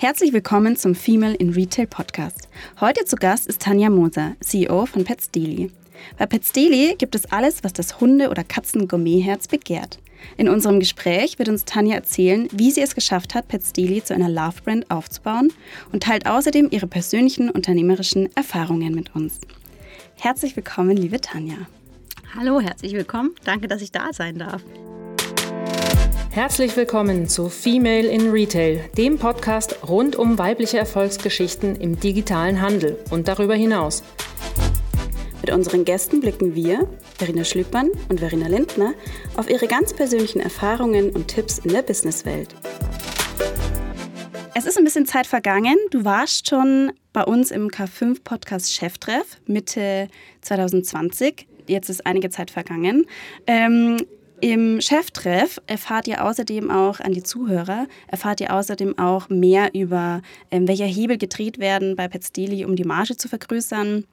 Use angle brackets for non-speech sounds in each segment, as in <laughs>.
Herzlich willkommen zum Female in Retail Podcast. Heute zu Gast ist Tanja Moser, CEO von Pets Daily. Bei Pets Daily gibt es alles, was das Hunde- oder Katzen-Gourmetherz begehrt. In unserem Gespräch wird uns Tanja erzählen, wie sie es geschafft hat, Pets Daily zu einer Love-Brand aufzubauen und teilt außerdem ihre persönlichen unternehmerischen Erfahrungen mit uns. Herzlich willkommen, liebe Tanja. Hallo, herzlich willkommen. Danke, dass ich da sein darf. Herzlich willkommen zu Female in Retail, dem Podcast rund um weibliche Erfolgsgeschichten im digitalen Handel und darüber hinaus. Mit unseren Gästen blicken wir, Verena Schlüppmann und Verena Lindner, auf ihre ganz persönlichen Erfahrungen und Tipps in der Businesswelt. Es ist ein bisschen Zeit vergangen. Du warst schon bei uns im K5-Podcast Cheftreff Mitte 2020. Jetzt ist einige Zeit vergangen. Ähm, im Cheftreff erfahrt ihr außerdem auch an die Zuhörer, erfahrt ihr außerdem auch mehr über, ähm, welcher Hebel gedreht werden bei Petstili, um die Marge zu vergrößern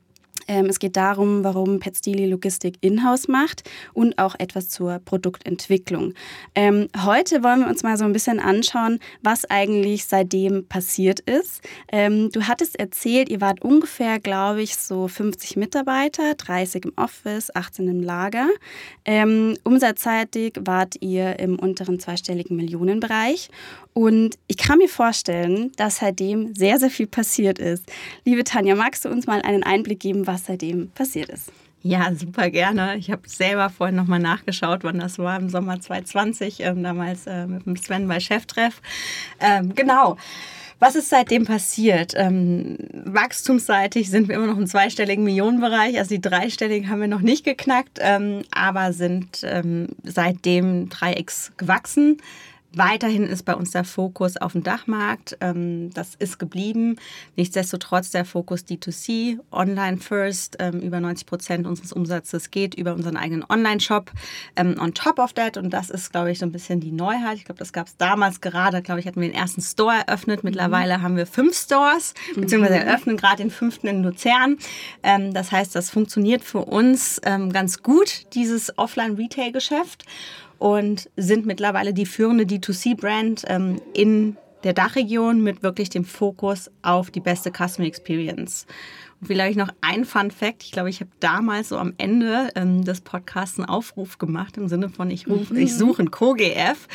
es geht darum, warum Petstili Logistik in-house macht und auch etwas zur Produktentwicklung. Ähm, heute wollen wir uns mal so ein bisschen anschauen, was eigentlich seitdem passiert ist. Ähm, du hattest erzählt, ihr wart ungefähr, glaube ich, so 50 Mitarbeiter, 30 im Office, 18 im Lager. Ähm, umsatzseitig wart ihr im unteren zweistelligen Millionenbereich. Und ich kann mir vorstellen, dass seitdem sehr, sehr viel passiert ist. Liebe Tanja, magst du uns mal einen Einblick geben, was seitdem passiert ist? Ja, super gerne. Ich habe selber vorhin nochmal nachgeschaut, wann das war, im Sommer 2020, ähm, damals äh, mit dem Sven bei Cheftreff. Ähm, genau. Was ist seitdem passiert? Ähm, wachstumsseitig sind wir immer noch im zweistelligen Millionenbereich, also die dreistelligen haben wir noch nicht geknackt, ähm, aber sind ähm, seitdem 3x gewachsen. Weiterhin ist bei uns der Fokus auf dem Dachmarkt. Ähm, das ist geblieben. Nichtsdestotrotz der Fokus D2C, Online First. Ähm, über 90 Prozent unseres Umsatzes geht über unseren eigenen Online-Shop. Ähm, on top of that, und das ist, glaube ich, so ein bisschen die Neuheit. Ich glaube, das gab es damals gerade. Glaube ich, hatten wir den ersten Store eröffnet. Mittlerweile mhm. haben wir fünf Stores, beziehungsweise mhm. eröffnen gerade den fünften in Luzern. das heißt, das funktioniert für uns ganz gut, dieses Offline-Retail-Geschäft und sind mittlerweile die führende D2C-Brand ähm, in der Dachregion mit wirklich dem Fokus auf die beste Customer Experience. Und vielleicht noch ein Fun Fact. Ich glaube, ich habe damals so am Ende ähm, des Podcasts einen Aufruf gemacht im Sinne von, ich, ruf, ich suche einen Co-GF.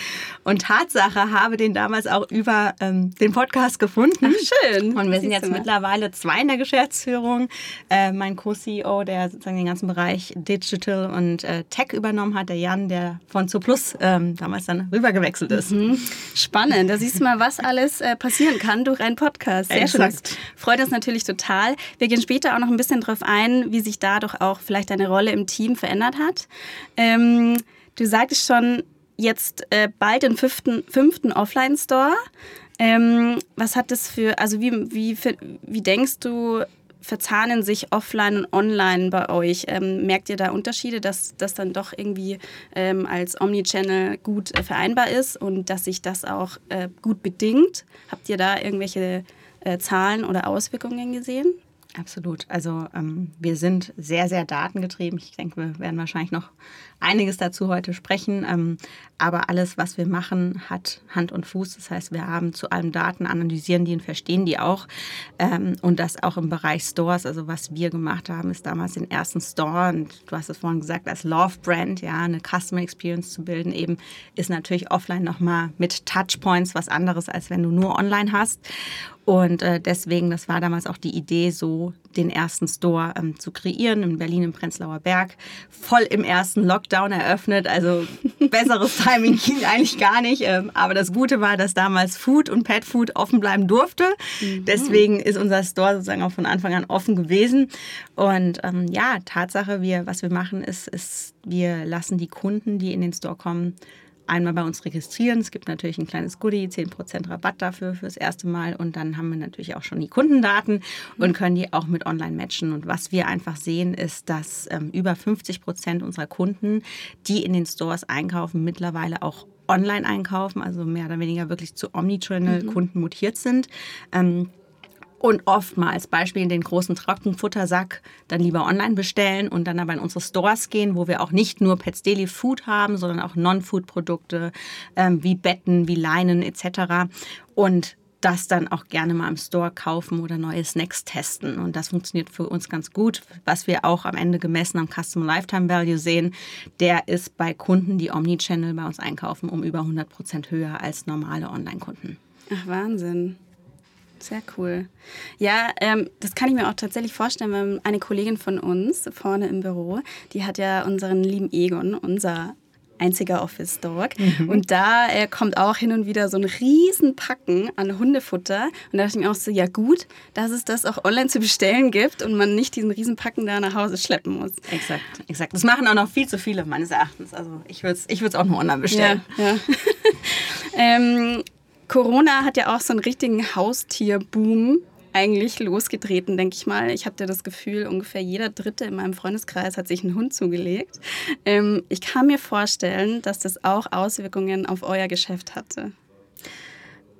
Und Tatsache habe den damals auch über ähm, den Podcast gefunden. Ach, schön. Und wir sind jetzt mittlerweile zwei in der Geschäftsführung. Äh, mein Co-CEO, der sozusagen den ganzen Bereich Digital und äh, Tech übernommen hat, der Jan, der von Zooplus ähm, damals dann rübergewechselt ist. Mhm. Spannend. Da siehst du mal, was alles äh, passieren kann durch einen Podcast. Sehr Exakt. schön. Freut uns natürlich total. Wir gehen später auch noch ein bisschen darauf ein, wie sich dadurch auch vielleicht deine Rolle im Team verändert hat. Ähm, du sagtest schon, jetzt äh, bald den fünften, fünften Offline-Store. Ähm, was hat das für, also wie, wie, wie denkst du, verzahnen sich offline und online bei euch? Ähm, merkt ihr da Unterschiede, dass das dann doch irgendwie ähm, als Omnichannel gut äh, vereinbar ist und dass sich das auch äh, gut bedingt? Habt ihr da irgendwelche äh, Zahlen oder Auswirkungen gesehen? Absolut. Also ähm, wir sind sehr, sehr datengetrieben. Ich denke, wir werden wahrscheinlich noch einiges dazu heute sprechen. Ähm, aber alles, was wir machen, hat Hand und Fuß. Das heißt, wir haben zu allem Daten, analysieren die und verstehen die auch. Ähm, und das auch im Bereich Stores. Also was wir gemacht haben, ist damals den ersten Store, und du hast es vorhin gesagt, als Love Brand, ja, eine Customer Experience zu bilden, eben ist natürlich offline nochmal mit Touchpoints was anderes, als wenn du nur online hast. Und äh, deswegen, das war damals auch die Idee, so den ersten Store ähm, zu kreieren in Berlin im Prenzlauer Berg. Voll im ersten Lockdown eröffnet, also besseres <laughs> Timing ging eigentlich gar nicht. Ähm, aber das Gute war, dass damals Food und Pet Food offen bleiben durfte. Mhm. Deswegen ist unser Store sozusagen auch von Anfang an offen gewesen. Und ähm, ja, Tatsache, wir, was wir machen, ist, ist, wir lassen die Kunden, die in den Store kommen, einmal bei uns registrieren. Es gibt natürlich ein kleines Goodie, 10% Rabatt dafür fürs erste Mal. Und dann haben wir natürlich auch schon die Kundendaten und können die auch mit online matchen. Und was wir einfach sehen, ist, dass ähm, über 50% unserer Kunden, die in den Stores einkaufen, mittlerweile auch online einkaufen, also mehr oder weniger wirklich zu Omnichannel-Kunden mhm. mutiert sind. Ähm, und oftmals, Beispiel den großen Trockenfuttersack, dann lieber online bestellen und dann aber in unsere Stores gehen, wo wir auch nicht nur Pets Daily Food haben, sondern auch Non-Food-Produkte ähm, wie Betten, wie Leinen etc. Und das dann auch gerne mal im Store kaufen oder neue Snacks testen. Und das funktioniert für uns ganz gut. Was wir auch am Ende gemessen am Customer Lifetime Value sehen, der ist bei Kunden, die Omnichannel bei uns einkaufen, um über 100 Prozent höher als normale Online-Kunden. Ach, Wahnsinn. Sehr cool. Ja, ähm, das kann ich mir auch tatsächlich vorstellen, weil eine Kollegin von uns vorne im Büro, die hat ja unseren lieben Egon, unser einziger Office Dog. Mhm. Und da äh, kommt auch hin und wieder so ein riesen Packen an Hundefutter. Und da dachte ich mir auch so, ja gut, dass es das auch online zu bestellen gibt und man nicht diesen riesen Packen da nach Hause schleppen muss. Exakt, exakt. Das machen auch noch viel zu viele meines Erachtens. Also ich würde es ich auch nur online bestellen. Ja, ja. <laughs> ähm, Corona hat ja auch so einen richtigen Haustierboom eigentlich losgetreten, denke ich mal. Ich hatte das Gefühl, ungefähr jeder Dritte in meinem Freundeskreis hat sich einen Hund zugelegt. Ähm, ich kann mir vorstellen, dass das auch Auswirkungen auf euer Geschäft hatte.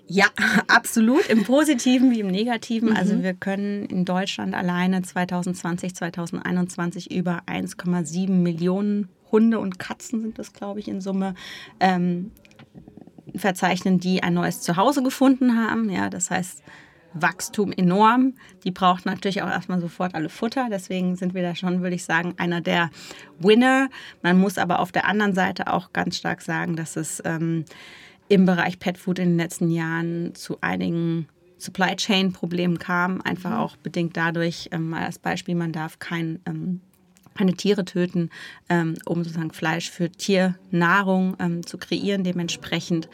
Ja, <laughs> absolut, im positiven wie im negativen. Mhm. Also wir können in Deutschland alleine 2020, 2021 über 1,7 Millionen Hunde und Katzen sind das, glaube ich, in Summe ähm, verzeichnen, die ein neues Zuhause gefunden haben. Ja, das heißt, Wachstum enorm. Die braucht natürlich auch erstmal sofort alle Futter. Deswegen sind wir da schon, würde ich sagen, einer der Winner. Man muss aber auf der anderen Seite auch ganz stark sagen, dass es ähm, im Bereich Pet Food in den letzten Jahren zu einigen Supply Chain Problemen kam. Einfach mhm. auch bedingt dadurch, ähm, mal als Beispiel, man darf kein ähm, keine Tiere töten, ähm, um sozusagen Fleisch für Tiernahrung ähm, zu kreieren. Dementsprechend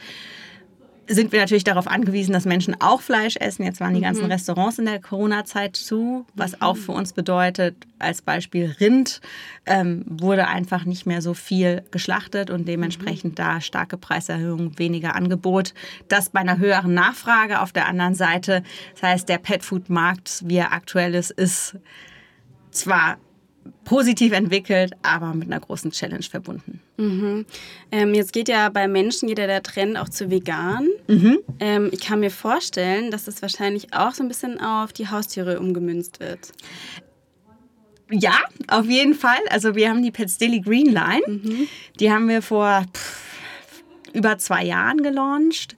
sind wir natürlich darauf angewiesen, dass Menschen auch Fleisch essen. Jetzt waren die ganzen mhm. Restaurants in der Corona-Zeit zu, was auch für uns bedeutet, als Beispiel Rind ähm, wurde einfach nicht mehr so viel geschlachtet und dementsprechend mhm. da starke Preiserhöhungen, weniger Angebot. Das bei einer höheren Nachfrage auf der anderen Seite. Das heißt, der Petfood-Markt, wie er aktuell ist, ist zwar positiv entwickelt, aber mit einer großen Challenge verbunden. Mhm. Ähm, jetzt geht ja bei Menschen jeder der Trend auch zu vegan. Mhm. Ähm, ich kann mir vorstellen, dass das wahrscheinlich auch so ein bisschen auf die Haustiere umgemünzt wird. Ja, auf jeden Fall. Also wir haben die Pets Daily Green Line. Mhm. Die haben wir vor pff, über zwei Jahren gelauncht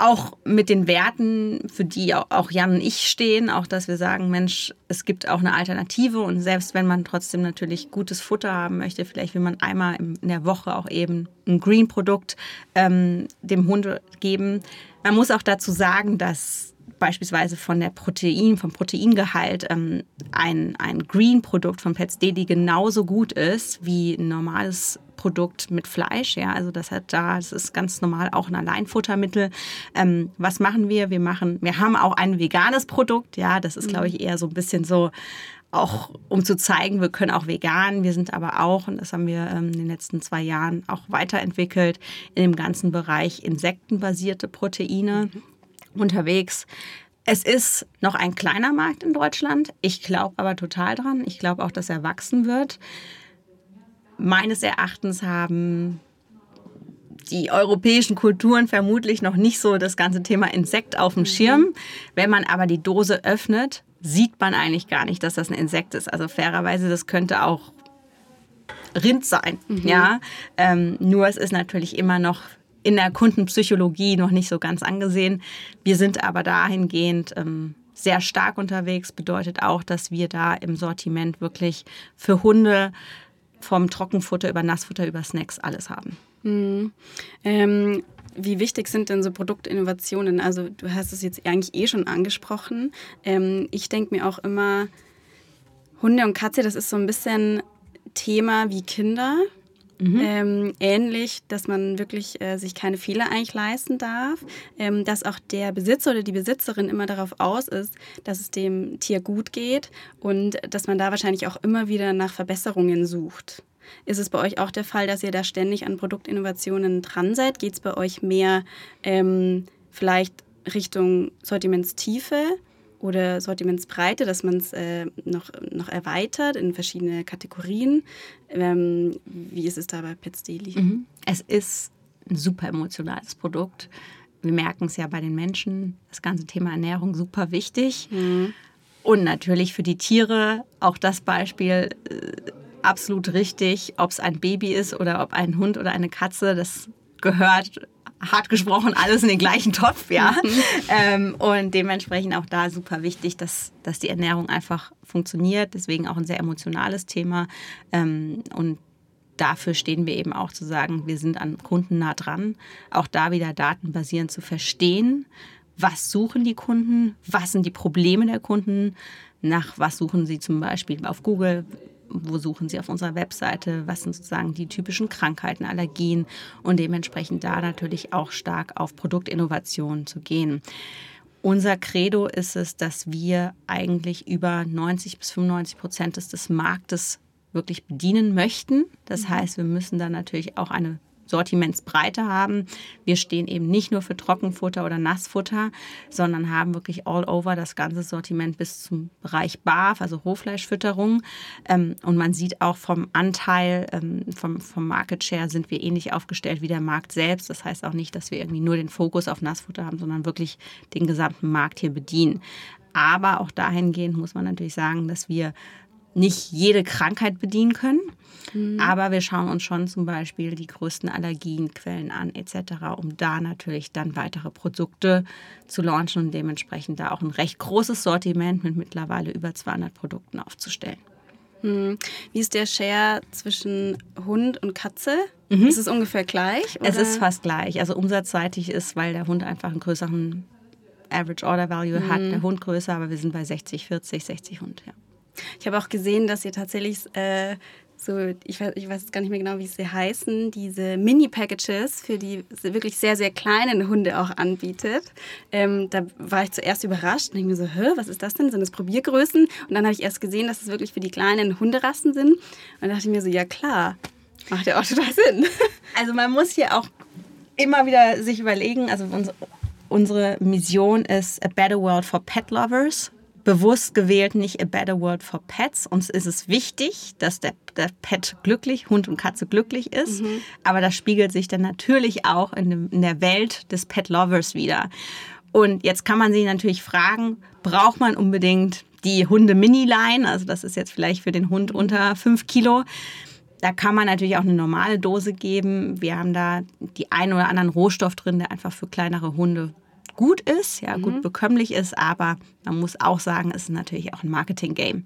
auch mit den Werten, für die auch Jan und ich stehen, auch dass wir sagen, Mensch, es gibt auch eine Alternative und selbst wenn man trotzdem natürlich gutes Futter haben möchte, vielleicht will man einmal in der Woche auch eben ein Green-Produkt ähm, dem Hund geben. Man muss auch dazu sagen, dass beispielsweise von der Protein, vom Proteingehalt ähm, ein, ein Green-Produkt von Pets Daily genauso gut ist wie ein normales Produkt mit Fleisch. Ja, also das hat da, das ist ganz normal auch ein Alleinfuttermittel. Ähm, was machen wir? Wir machen, wir haben auch ein veganes Produkt. Ja, das ist, glaube ich, mhm. eher so ein bisschen so auch um zu zeigen, wir können auch vegan. Wir sind aber auch, und das haben wir ähm, in den letzten zwei Jahren auch weiterentwickelt, in dem ganzen Bereich insektenbasierte Proteine mhm. unterwegs. Es ist noch ein kleiner Markt in Deutschland. Ich glaube aber total dran. Ich glaube auch, dass er wachsen wird meines Erachtens haben die europäischen Kulturen vermutlich noch nicht so das ganze Thema Insekt auf dem Schirm. Wenn man aber die Dose öffnet, sieht man eigentlich gar nicht, dass das ein Insekt ist. Also fairerweise, das könnte auch Rind sein. Mhm. Ja? Ähm, nur es ist natürlich immer noch in der Kundenpsychologie noch nicht so ganz angesehen. Wir sind aber dahingehend ähm, sehr stark unterwegs. Bedeutet auch, dass wir da im Sortiment wirklich für Hunde vom Trockenfutter über Nassfutter über Snacks alles haben. Mhm. Ähm, wie wichtig sind denn so Produktinnovationen? Also du hast es jetzt eigentlich eh schon angesprochen. Ähm, ich denke mir auch immer, Hunde und Katze, das ist so ein bisschen Thema wie Kinder. Mhm. Ähm, ähnlich, dass man wirklich äh, sich keine Fehler eigentlich leisten darf, ähm, dass auch der Besitzer oder die Besitzerin immer darauf aus ist, dass es dem Tier gut geht und dass man da wahrscheinlich auch immer wieder nach Verbesserungen sucht. Ist es bei euch auch der Fall, dass ihr da ständig an Produktinnovationen dran seid? Geht es bei euch mehr ähm, vielleicht Richtung Sortimentstiefe oder Sortimentsbreite, dass man es äh, noch, noch erweitert in verschiedene Kategorien. Ähm, wie ist es da bei Pets Daily? Mhm. Es ist ein super emotionales Produkt. Wir merken es ja bei den Menschen, das ganze Thema Ernährung super wichtig. Mhm. Und natürlich für die Tiere auch das Beispiel äh, absolut richtig, ob es ein Baby ist oder ob ein Hund oder eine Katze, das gehört hart gesprochen alles in den gleichen Topf, ja. <laughs> ähm, und dementsprechend auch da super wichtig, dass, dass die Ernährung einfach funktioniert. Deswegen auch ein sehr emotionales Thema. Ähm, und dafür stehen wir eben auch zu sagen, wir sind an Kunden nah dran. Auch da wieder datenbasierend zu verstehen, was suchen die Kunden, was sind die Probleme der Kunden, nach was suchen sie zum Beispiel auf Google, wo suchen Sie auf unserer Webseite, was sind sozusagen die typischen Krankheiten, Allergien und dementsprechend da natürlich auch stark auf Produktinnovation zu gehen. Unser Credo ist es, dass wir eigentlich über 90 bis 95 Prozent des Marktes wirklich bedienen möchten. Das mhm. heißt, wir müssen dann natürlich auch eine Sortimentsbreite haben. Wir stehen eben nicht nur für Trockenfutter oder Nassfutter, sondern haben wirklich all over das ganze Sortiment bis zum Bereich Barf, also Rohfleischfütterung. Ähm, und man sieht auch vom Anteil, ähm, vom, vom Market Share sind wir ähnlich aufgestellt wie der Markt selbst. Das heißt auch nicht, dass wir irgendwie nur den Fokus auf Nassfutter haben, sondern wirklich den gesamten Markt hier bedienen. Aber auch dahingehend muss man natürlich sagen, dass wir nicht jede Krankheit bedienen können. Mhm. Aber wir schauen uns schon zum Beispiel die größten Allergienquellen an etc., um da natürlich dann weitere Produkte zu launchen und dementsprechend da auch ein recht großes Sortiment mit mittlerweile über 200 Produkten aufzustellen. Mhm. Wie ist der Share zwischen Hund und Katze? Mhm. Ist es ungefähr gleich? Oder? Es ist fast gleich. Also umsatzseitig ist, weil der Hund einfach einen größeren Average Order Value hat, mhm. der Hund größer, aber wir sind bei 60, 40, 60 Hund, ja. Ich habe auch gesehen, dass ihr tatsächlich äh, so, ich weiß, ich weiß gar nicht mehr genau, wie sie heißen, diese Mini-Packages für die wirklich sehr, sehr kleinen Hunde auch anbietet. Ähm, da war ich zuerst überrascht und ich mir so, Hä, was ist das denn? Sind das Probiergrößen? Und dann habe ich erst gesehen, dass es wirklich für die kleinen Hunderassen sind. Und dann dachte ich mir so, ja klar, macht ja auch total Sinn. <laughs> Also man muss hier auch immer wieder sich überlegen, also unsere, unsere Mission ist A Better World for Pet Lovers bewusst gewählt nicht A Better World for Pets. Uns ist es wichtig, dass der, der Pet glücklich, Hund und Katze glücklich ist. Mhm. Aber das spiegelt sich dann natürlich auch in, dem, in der Welt des Pet Lovers wieder. Und jetzt kann man sich natürlich fragen, braucht man unbedingt die Hunde-Mini-Line? Also das ist jetzt vielleicht für den Hund unter 5 Kilo. Da kann man natürlich auch eine normale Dose geben. Wir haben da die ein oder anderen Rohstoff drin, der einfach für kleinere Hunde gut ist, ja, mhm. gut bekömmlich ist, aber man muss auch sagen, es ist natürlich auch ein Marketing-Game.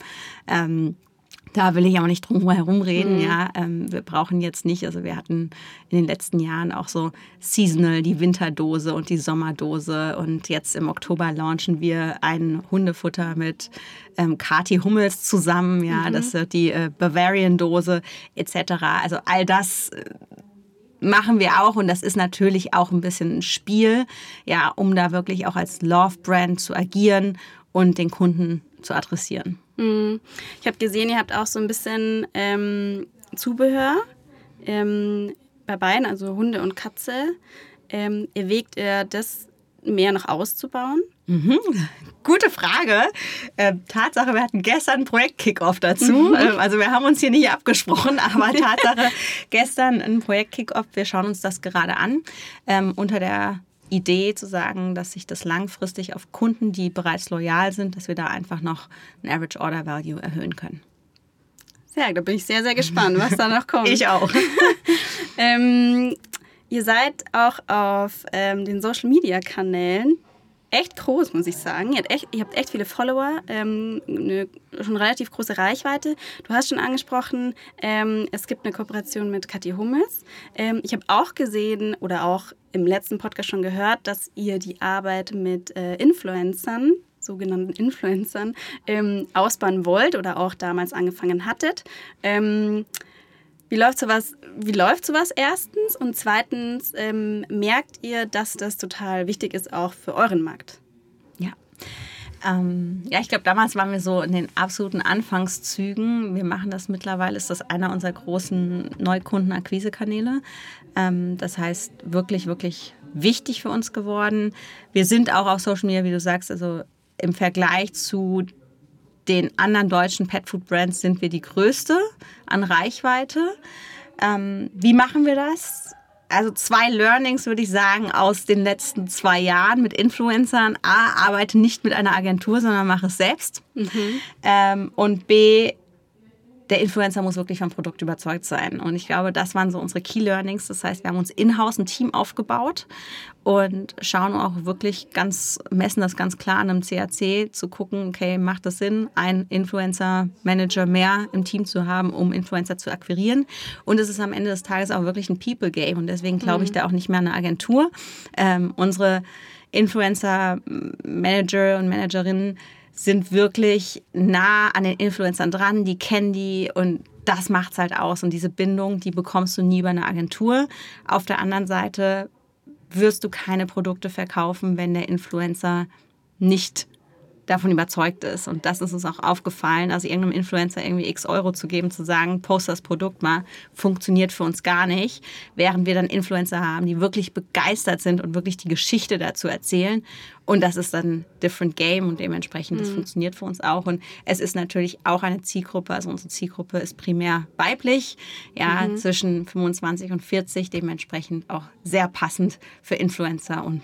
Ähm, da will ich auch nicht drum herum reden. Mhm. Ja, ähm, wir brauchen jetzt nicht. Also wir hatten in den letzten Jahren auch so seasonal die Winterdose und die Sommerdose und jetzt im Oktober launchen wir ein Hundefutter mit ähm, Kati Hummels zusammen. Ja, mhm. das wird die äh, Bavarian Dose etc. Also all das äh, machen wir auch und das ist natürlich auch ein bisschen ein Spiel, ja, um da wirklich auch als Love-Brand zu agieren und den Kunden zu adressieren. Mhm. Ich habe gesehen, ihr habt auch so ein bisschen ähm, Zubehör ähm, bei beiden, also Hunde und Katze. Ähm, erwägt ihr das mehr noch auszubauen? Mhm. Gute Frage. Äh, Tatsache, wir hatten gestern einen Projekt-Kickoff dazu. Mhm. Äh, also wir haben uns hier nicht abgesprochen, aber <laughs> Tatsache, gestern ein Projekt-Kickoff. Wir schauen uns das gerade an. Ähm, unter der Idee zu sagen, dass sich das langfristig auf Kunden, die bereits loyal sind, dass wir da einfach noch ein Average Order Value erhöhen können. Ja, da bin ich sehr, sehr gespannt, was da noch kommt. <laughs> ich auch. <laughs> ähm, ihr seid auch auf ähm, den Social Media Kanälen echt groß, muss ich sagen. Ihr habt echt, ihr habt echt viele Follower, ähm, eine schon relativ große Reichweite. Du hast schon angesprochen, ähm, es gibt eine Kooperation mit Kathi Hummels. Ähm, ich habe auch gesehen oder auch im letzten Podcast schon gehört, dass ihr die Arbeit mit äh, Influencern sogenannten Influencern ähm, ausbauen wollt oder auch damals angefangen hattet. Wie läuft sowas, wie läuft sowas erstens? Und zweitens, ähm, merkt ihr, dass das total wichtig ist auch für euren Markt? Ja. Ähm, ja, ich glaube, damals waren wir so in den absoluten Anfangszügen. Wir machen das mittlerweile, ist das einer unserer großen Neukundenakquisekanäle. Ähm, das heißt, wirklich, wirklich wichtig für uns geworden. Wir sind auch auf Social Media, wie du sagst, also im Vergleich zu den anderen deutschen Petfood-Brands sind wir die größte an Reichweite. Ähm, wie machen wir das? Also zwei Learnings würde ich sagen aus den letzten zwei Jahren mit Influencern. A, arbeite nicht mit einer Agentur, sondern mache es selbst. Mhm. Ähm, und B, der Influencer muss wirklich vom Produkt überzeugt sein. Und ich glaube, das waren so unsere Key Learnings. Das heißt, wir haben uns in-house ein Team aufgebaut und schauen auch wirklich ganz, messen das ganz klar an einem CAC, zu gucken, okay, macht das Sinn, einen Influencer-Manager mehr im Team zu haben, um Influencer zu akquirieren. Und es ist am Ende des Tages auch wirklich ein People-Game. Und deswegen glaube ich mhm. da auch nicht mehr an eine Agentur. Ähm, unsere Influencer-Manager und Managerinnen sind wirklich nah an den Influencern dran, die kennen die und das macht es halt aus. Und diese Bindung, die bekommst du nie über eine Agentur. Auf der anderen Seite wirst du keine Produkte verkaufen, wenn der Influencer nicht davon überzeugt ist. Und das ist uns auch aufgefallen. Also irgendeinem Influencer irgendwie x Euro zu geben, zu sagen, post das Produkt mal, funktioniert für uns gar nicht. Während wir dann Influencer haben, die wirklich begeistert sind und wirklich die Geschichte dazu erzählen. Und das ist dann different game und dementsprechend, das mhm. funktioniert für uns auch. Und es ist natürlich auch eine Zielgruppe. Also unsere Zielgruppe ist primär weiblich, ja, mhm. zwischen 25 und 40, dementsprechend auch sehr passend für Influencer und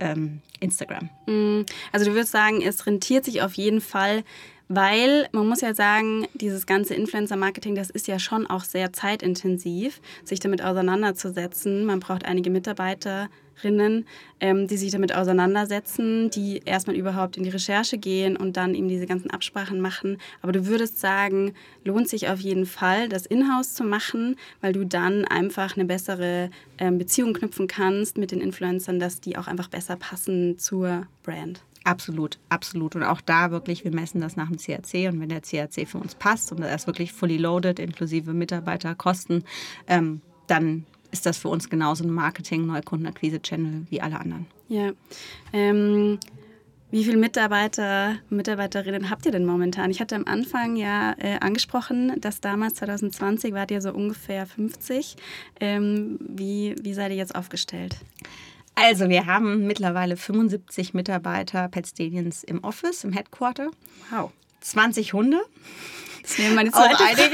ähm, Instagram. Mm, also du würdest sagen, es rentiert sich auf jeden Fall, weil man muss ja sagen, dieses ganze Influencer-Marketing, das ist ja schon auch sehr zeitintensiv, sich damit auseinanderzusetzen. Man braucht einige Mitarbeiter, Expertinnen, ähm, die sich damit auseinandersetzen, die erstmal überhaupt in die Recherche gehen und dann eben diese ganzen Absprachen machen. Aber du würdest sagen, lohnt sich auf jeden Fall, das Inhouse zu machen, weil du dann einfach eine bessere ähm, Beziehung knüpfen kannst mit den Influencern, dass die auch einfach besser passen zur Brand. Absolut, absolut. Und auch da wirklich, wir messen das nach dem CAC und wenn der CAC für uns passt und er ist wirklich fully loaded, inklusive Mitarbeiterkosten, ähm, dann ist das für uns genauso ein Marketing, Neukundenakquise-Channel wie alle anderen. Ja. Ähm, wie viele Mitarbeiter Mitarbeiterinnen habt ihr denn momentan? Ich hatte am Anfang ja äh, angesprochen, dass damals 2020 wart ihr so ungefähr 50. Ähm, wie, wie seid ihr jetzt aufgestellt? Also wir haben mittlerweile 75 Mitarbeiter Pet Stadions im Office, im Headquarter. Wow. 20 Hunde. Das wäre meine zweite einiges.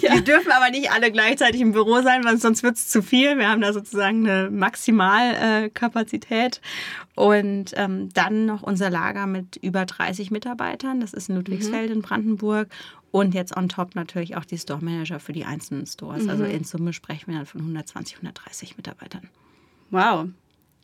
<laughs> ja. Die dürfen aber nicht alle gleichzeitig im Büro sein, weil sonst wird es zu viel. Wir haben da sozusagen eine Maximalkapazität. Und ähm, dann noch unser Lager mit über 30 Mitarbeitern. Das ist in Ludwigsfeld mhm. in Brandenburg. Und jetzt on top natürlich auch die Store Manager für die einzelnen Stores. Also mhm. Also in Summe sprechen wir dann von 120, 130 Mitarbeitern. Wow,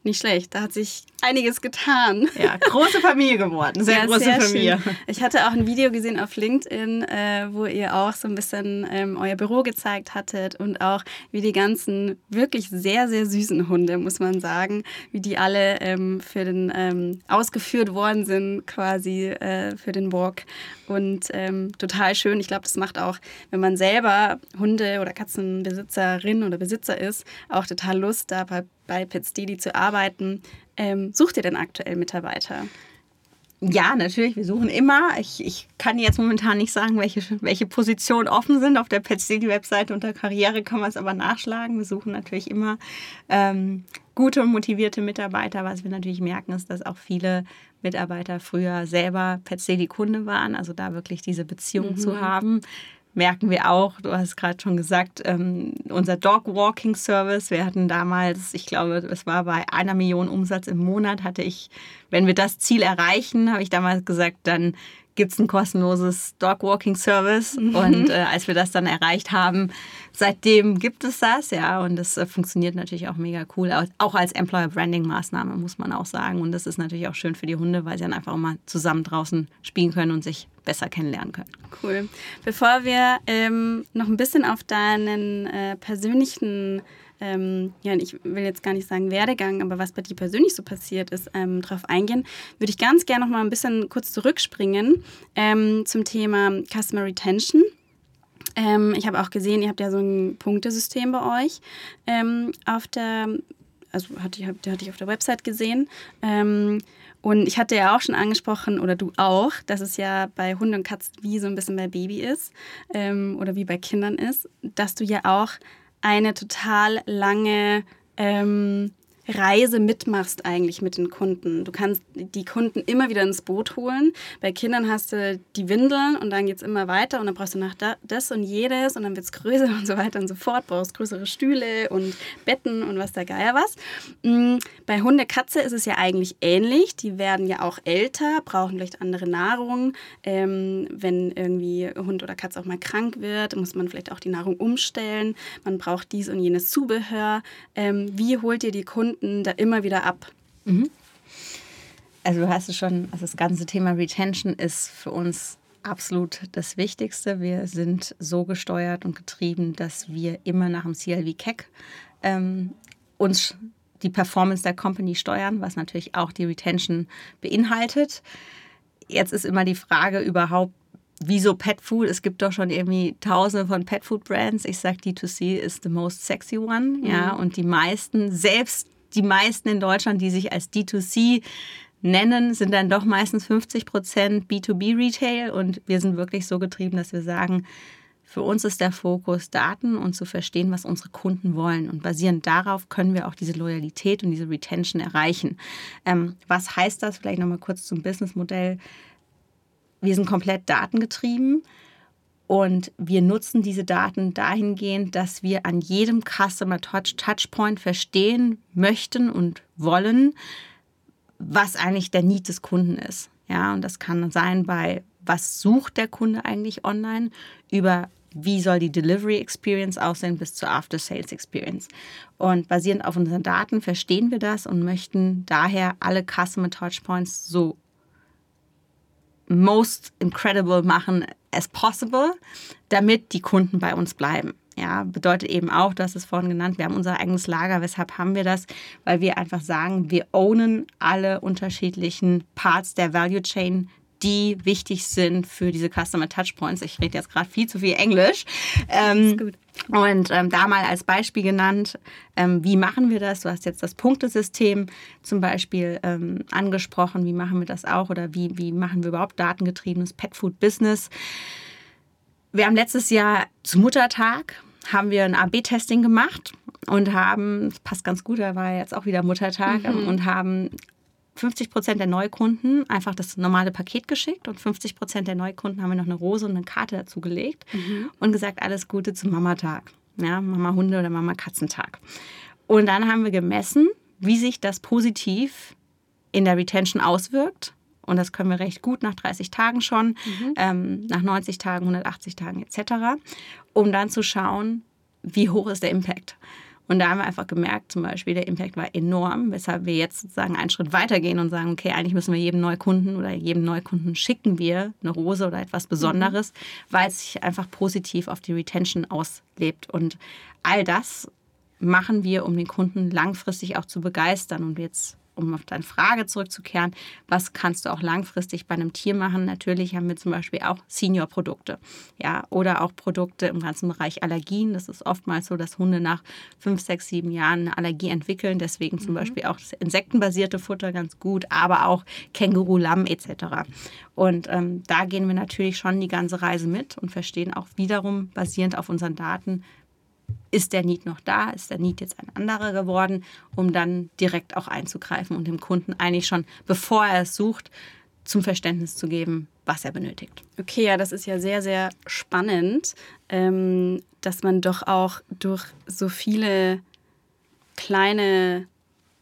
nicht schlecht. Da hat sich einiges getan. Ja, große Familie geworden. Sehr ja, große sehr Familie. Schön. Ich hatte auch ein Video gesehen auf LinkedIn, äh, wo ihr auch so ein bisschen ähm, euer Büro gezeigt hattet und auch wie die ganzen wirklich sehr, sehr süßen Hunde, muss man sagen, wie die alle ähm, für den ähm, ausgeführt worden sind, quasi äh, für den Walk. Und ähm, total schön. Ich glaube, das macht auch, wenn man selber Hunde- oder Katzenbesitzerin oder Besitzer ist, auch total Lust, da bei bei PetSteady zu arbeiten. Ähm, sucht ihr denn aktuell Mitarbeiter? Ja, natürlich. Wir suchen immer. Ich, ich kann jetzt momentan nicht sagen, welche, welche Positionen offen sind. Auf der PetSteady-Webseite unter Karriere kann man es aber nachschlagen. Wir suchen natürlich immer ähm, gute und motivierte Mitarbeiter. Was wir natürlich merken, ist, dass auch viele Mitarbeiter früher selber PetSteady-Kunde waren. Also da wirklich diese Beziehung mhm. zu haben merken wir auch, du hast gerade schon gesagt, ähm, unser Dog Walking Service. Wir hatten damals, ich glaube, es war bei einer Million Umsatz im Monat, hatte ich, wenn wir das Ziel erreichen, habe ich damals gesagt, dann gibt es ein kostenloses Dog-Walking Service. Mhm. Und äh, als wir das dann erreicht haben, seitdem gibt es das, ja. Und das äh, funktioniert natürlich auch mega cool. Auch als Employer-Branding-Maßnahme, muss man auch sagen. Und das ist natürlich auch schön für die Hunde, weil sie dann einfach auch mal zusammen draußen spielen können und sich besser kennenlernen können. Cool. Bevor wir ähm, noch ein bisschen auf deinen äh, persönlichen ähm, ja, ich will jetzt gar nicht sagen Werdegang, aber was bei dir persönlich so passiert ist, ähm, darauf eingehen, würde ich ganz gerne noch mal ein bisschen kurz zurückspringen ähm, zum Thema Customer Retention. Ähm, ich habe auch gesehen, ihr habt ja so ein Punktesystem bei euch ähm, auf der, also hatte ich, hatte ich auf der Website gesehen. Ähm, und ich hatte ja auch schon angesprochen, oder du auch, dass es ja bei Hunden und Katzen wie so ein bisschen bei Baby ist ähm, oder wie bei Kindern ist, dass du ja auch eine total lange ähm, Reise mitmachst eigentlich mit den Kunden. Du kannst die Kunden immer wieder ins Boot holen. Bei Kindern hast du die Windeln und dann geht es immer weiter und dann brauchst du nach das und jedes und dann wird es größer <laughs> und so weiter und so fort. Brauchst größere Stühle und Betten und was der Geier was. Mm, bei Hunde, Katze ist es ja eigentlich ähnlich. Die werden ja auch älter, brauchen vielleicht andere Nahrung. Ähm, wenn irgendwie Hund oder Katze auch mal krank wird, muss man vielleicht auch die Nahrung umstellen. Man braucht dies und jenes Zubehör. Ähm, wie holt ihr die Kunden da immer wieder ab? Mhm. Also du hast es schon, also das ganze Thema Retention ist für uns absolut das Wichtigste. Wir sind so gesteuert und getrieben, dass wir immer nach dem CLV CAC ähm, uns die Performance der Company steuern, was natürlich auch die Retention beinhaltet. Jetzt ist immer die Frage überhaupt, wieso Pet Food? Es gibt doch schon irgendwie tausende von Pet Food Brands. Ich sage, D2C ist the most sexy one. Mhm. Ja, und die meisten, selbst die meisten in Deutschland, die sich als D2C nennen, sind dann doch meistens 50 Prozent B2B Retail. Und wir sind wirklich so getrieben, dass wir sagen, für uns ist der Fokus Daten und zu verstehen, was unsere Kunden wollen. Und basierend darauf können wir auch diese Loyalität und diese Retention erreichen. Ähm, was heißt das? Vielleicht nochmal kurz zum Businessmodell. Wir sind komplett datengetrieben und wir nutzen diese Daten dahingehend, dass wir an jedem Customer Touch Touchpoint verstehen möchten und wollen, was eigentlich der Need des Kunden ist. Ja, und das kann sein bei was sucht der Kunde eigentlich online über wie soll die Delivery Experience aussehen bis zur After Sales Experience. Und basierend auf unseren Daten verstehen wir das und möchten daher alle Customer Touchpoints so most incredible machen as possible, damit die Kunden bei uns bleiben. Ja, bedeutet eben auch, du hast es vorhin genannt, wir haben unser eigenes Lager. Weshalb haben wir das? Weil wir einfach sagen, wir ownen alle unterschiedlichen Parts der Value Chain, die wichtig sind für diese Customer Touchpoints. Ich rede jetzt gerade viel zu viel Englisch. Ähm, gut. Und ähm, da mal als Beispiel genannt, ähm, wie machen wir das? Du hast jetzt das Punktesystem zum Beispiel ähm, angesprochen. Wie machen wir das auch? Oder wie, wie machen wir überhaupt datengetriebenes Pet Food Business? Wir haben letztes Jahr zum Muttertag haben wir ein AB-Testing gemacht und haben, das passt ganz gut, da war jetzt auch wieder Muttertag, mhm. und haben 50 Prozent der Neukunden einfach das normale Paket geschickt und 50 Prozent der Neukunden haben wir noch eine Rose und eine Karte dazu gelegt mhm. und gesagt, alles Gute zum Mamatag. Ja, Mama Hunde oder Mama Katzentag. Und dann haben wir gemessen, wie sich das positiv in der Retention auswirkt. Und das können wir recht gut nach 30 Tagen schon, mhm. ähm, nach 90 Tagen, 180 Tagen etc., um dann zu schauen, wie hoch ist der Impact. Und da haben wir einfach gemerkt, zum Beispiel, der Impact war enorm, weshalb wir jetzt sozusagen einen Schritt weitergehen und sagen, okay, eigentlich müssen wir jedem Neukunden oder jedem Neukunden schicken wir eine Rose oder etwas Besonderes, mhm. weil es sich einfach positiv auf die Retention auslebt. Und all das machen wir, um den Kunden langfristig auch zu begeistern. Und jetzt um auf deine Frage zurückzukehren, was kannst du auch langfristig bei einem Tier machen? Natürlich haben wir zum Beispiel auch Senior-Produkte, ja, oder auch Produkte im ganzen Bereich Allergien. Das ist oftmals so, dass Hunde nach fünf, sechs, sieben Jahren eine Allergie entwickeln. Deswegen zum mhm. Beispiel auch das insektenbasierte Futter ganz gut, aber auch Känguru, Lamm etc. Und ähm, da gehen wir natürlich schon die ganze Reise mit und verstehen auch wiederum basierend auf unseren Daten, ist der Need noch da? Ist der Need jetzt ein anderer geworden, um dann direkt auch einzugreifen und dem Kunden eigentlich schon, bevor er es sucht, zum Verständnis zu geben, was er benötigt. Okay, ja, das ist ja sehr, sehr spannend, ähm, dass man doch auch durch so viele kleine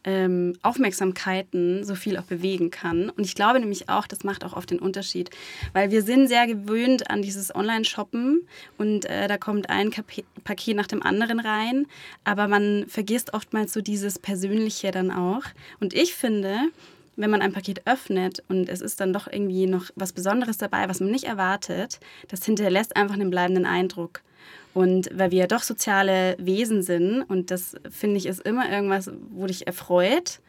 ähm, Aufmerksamkeiten so viel auch bewegen kann. Und ich glaube nämlich auch, das macht auch oft den Unterschied, weil wir sind sehr gewöhnt an dieses Online-Shoppen und äh, da kommt ein Kap Paket nach dem anderen rein, aber man vergisst oftmals so dieses Persönliche dann auch. Und ich finde, wenn man ein Paket öffnet und es ist dann doch irgendwie noch was Besonderes dabei, was man nicht erwartet, das hinterlässt einfach einen bleibenden Eindruck. Und weil wir ja doch soziale Wesen sind und das finde ich ist immer irgendwas, wo dich erfreut.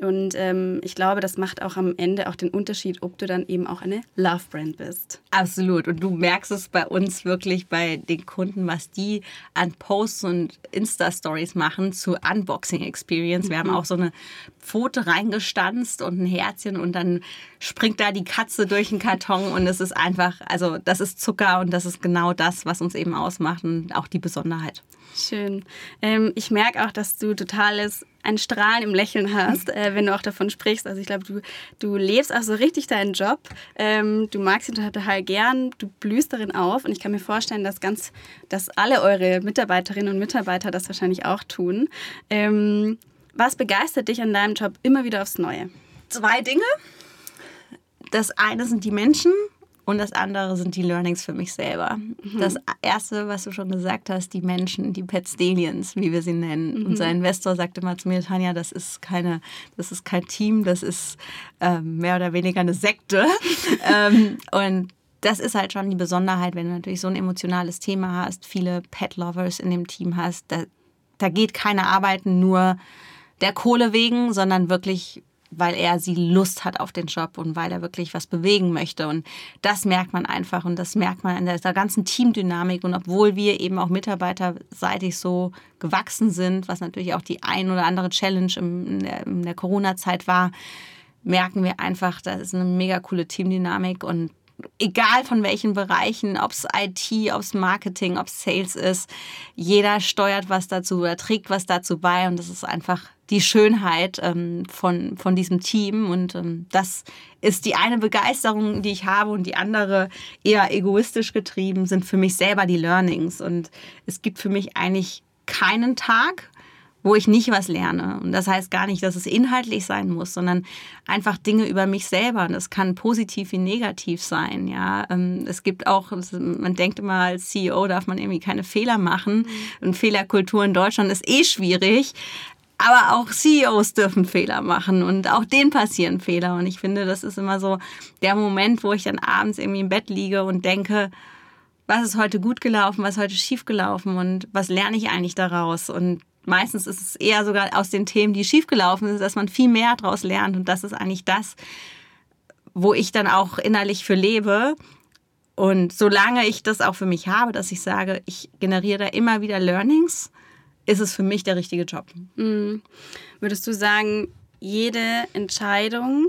Und ähm, ich glaube, das macht auch am Ende auch den Unterschied, ob du dann eben auch eine Love-Brand bist. Absolut. Und du merkst es bei uns wirklich bei den Kunden, was die an Posts und Insta-Stories machen zu Unboxing-Experience. Wir mhm. haben auch so eine Pfote reingestanzt und ein Herzchen und dann springt da die Katze durch den Karton und es ist einfach, also das ist Zucker und das ist genau das, was uns eben ausmacht und auch die Besonderheit. Schön. Ähm, ich merke auch, dass du totales ein Strahlen im Lächeln hast, äh, wenn du auch davon sprichst. Also ich glaube, du, du lebst auch so richtig deinen Job. Ähm, du magst ihn total gern, du blühst darin auf und ich kann mir vorstellen, dass ganz, dass alle eure Mitarbeiterinnen und Mitarbeiter das wahrscheinlich auch tun. Ähm, was begeistert dich an deinem Job immer wieder aufs Neue? Zwei Dinge. Das eine sind die Menschen und das andere sind die Learnings für mich selber. Mhm. Das erste, was du schon gesagt hast, die Menschen, die Pet Stallions, wie wir sie nennen. Mhm. Unser Investor sagte mal zu mir, Tanja, das ist keine, das ist kein Team, das ist äh, mehr oder weniger eine Sekte. <laughs> ähm, und das ist halt schon die Besonderheit, wenn du natürlich so ein emotionales Thema hast, viele Pet-Lovers in dem Team hast. Da, da geht keine Arbeiten nur der Kohle wegen, sondern wirklich weil er sie Lust hat auf den Job und weil er wirklich was bewegen möchte. Und das merkt man einfach und das merkt man in der, ganzen Teamdynamik. Und obwohl wir eben auch mitarbeiterseitig so gewachsen sind, was natürlich auch die ein oder andere Challenge in der, der Corona-Zeit war, merken wir einfach, das ist eine mega coole Teamdynamik und egal von welchen Bereichen, ob es IT, ob es Marketing, ob es Sales ist, jeder steuert was dazu oder trägt was dazu bei und das ist einfach die Schönheit ähm, von, von diesem Team und ähm, das ist die eine Begeisterung, die ich habe und die andere eher egoistisch getrieben sind für mich selber die Learnings und es gibt für mich eigentlich keinen Tag, wo ich nicht was lerne. Und das heißt gar nicht, dass es inhaltlich sein muss, sondern einfach Dinge über mich selber. Und das kann positiv wie negativ sein. Ja, ähm, es gibt auch, man denkt immer, als CEO darf man irgendwie keine Fehler machen. Und Fehlerkultur in Deutschland ist eh schwierig. Aber auch CEOs dürfen Fehler machen und auch denen passieren Fehler. Und ich finde, das ist immer so der Moment, wo ich dann abends irgendwie im Bett liege und denke, was ist heute gut gelaufen, was ist heute schief gelaufen und was lerne ich eigentlich daraus? Und meistens ist es eher sogar aus den Themen, die schiefgelaufen sind, dass man viel mehr daraus lernt. Und das ist eigentlich das, wo ich dann auch innerlich für lebe. Und solange ich das auch für mich habe, dass ich sage, ich generiere da immer wieder Learnings, ist es für mich der richtige Job. Mhm. Würdest du sagen, jede Entscheidung,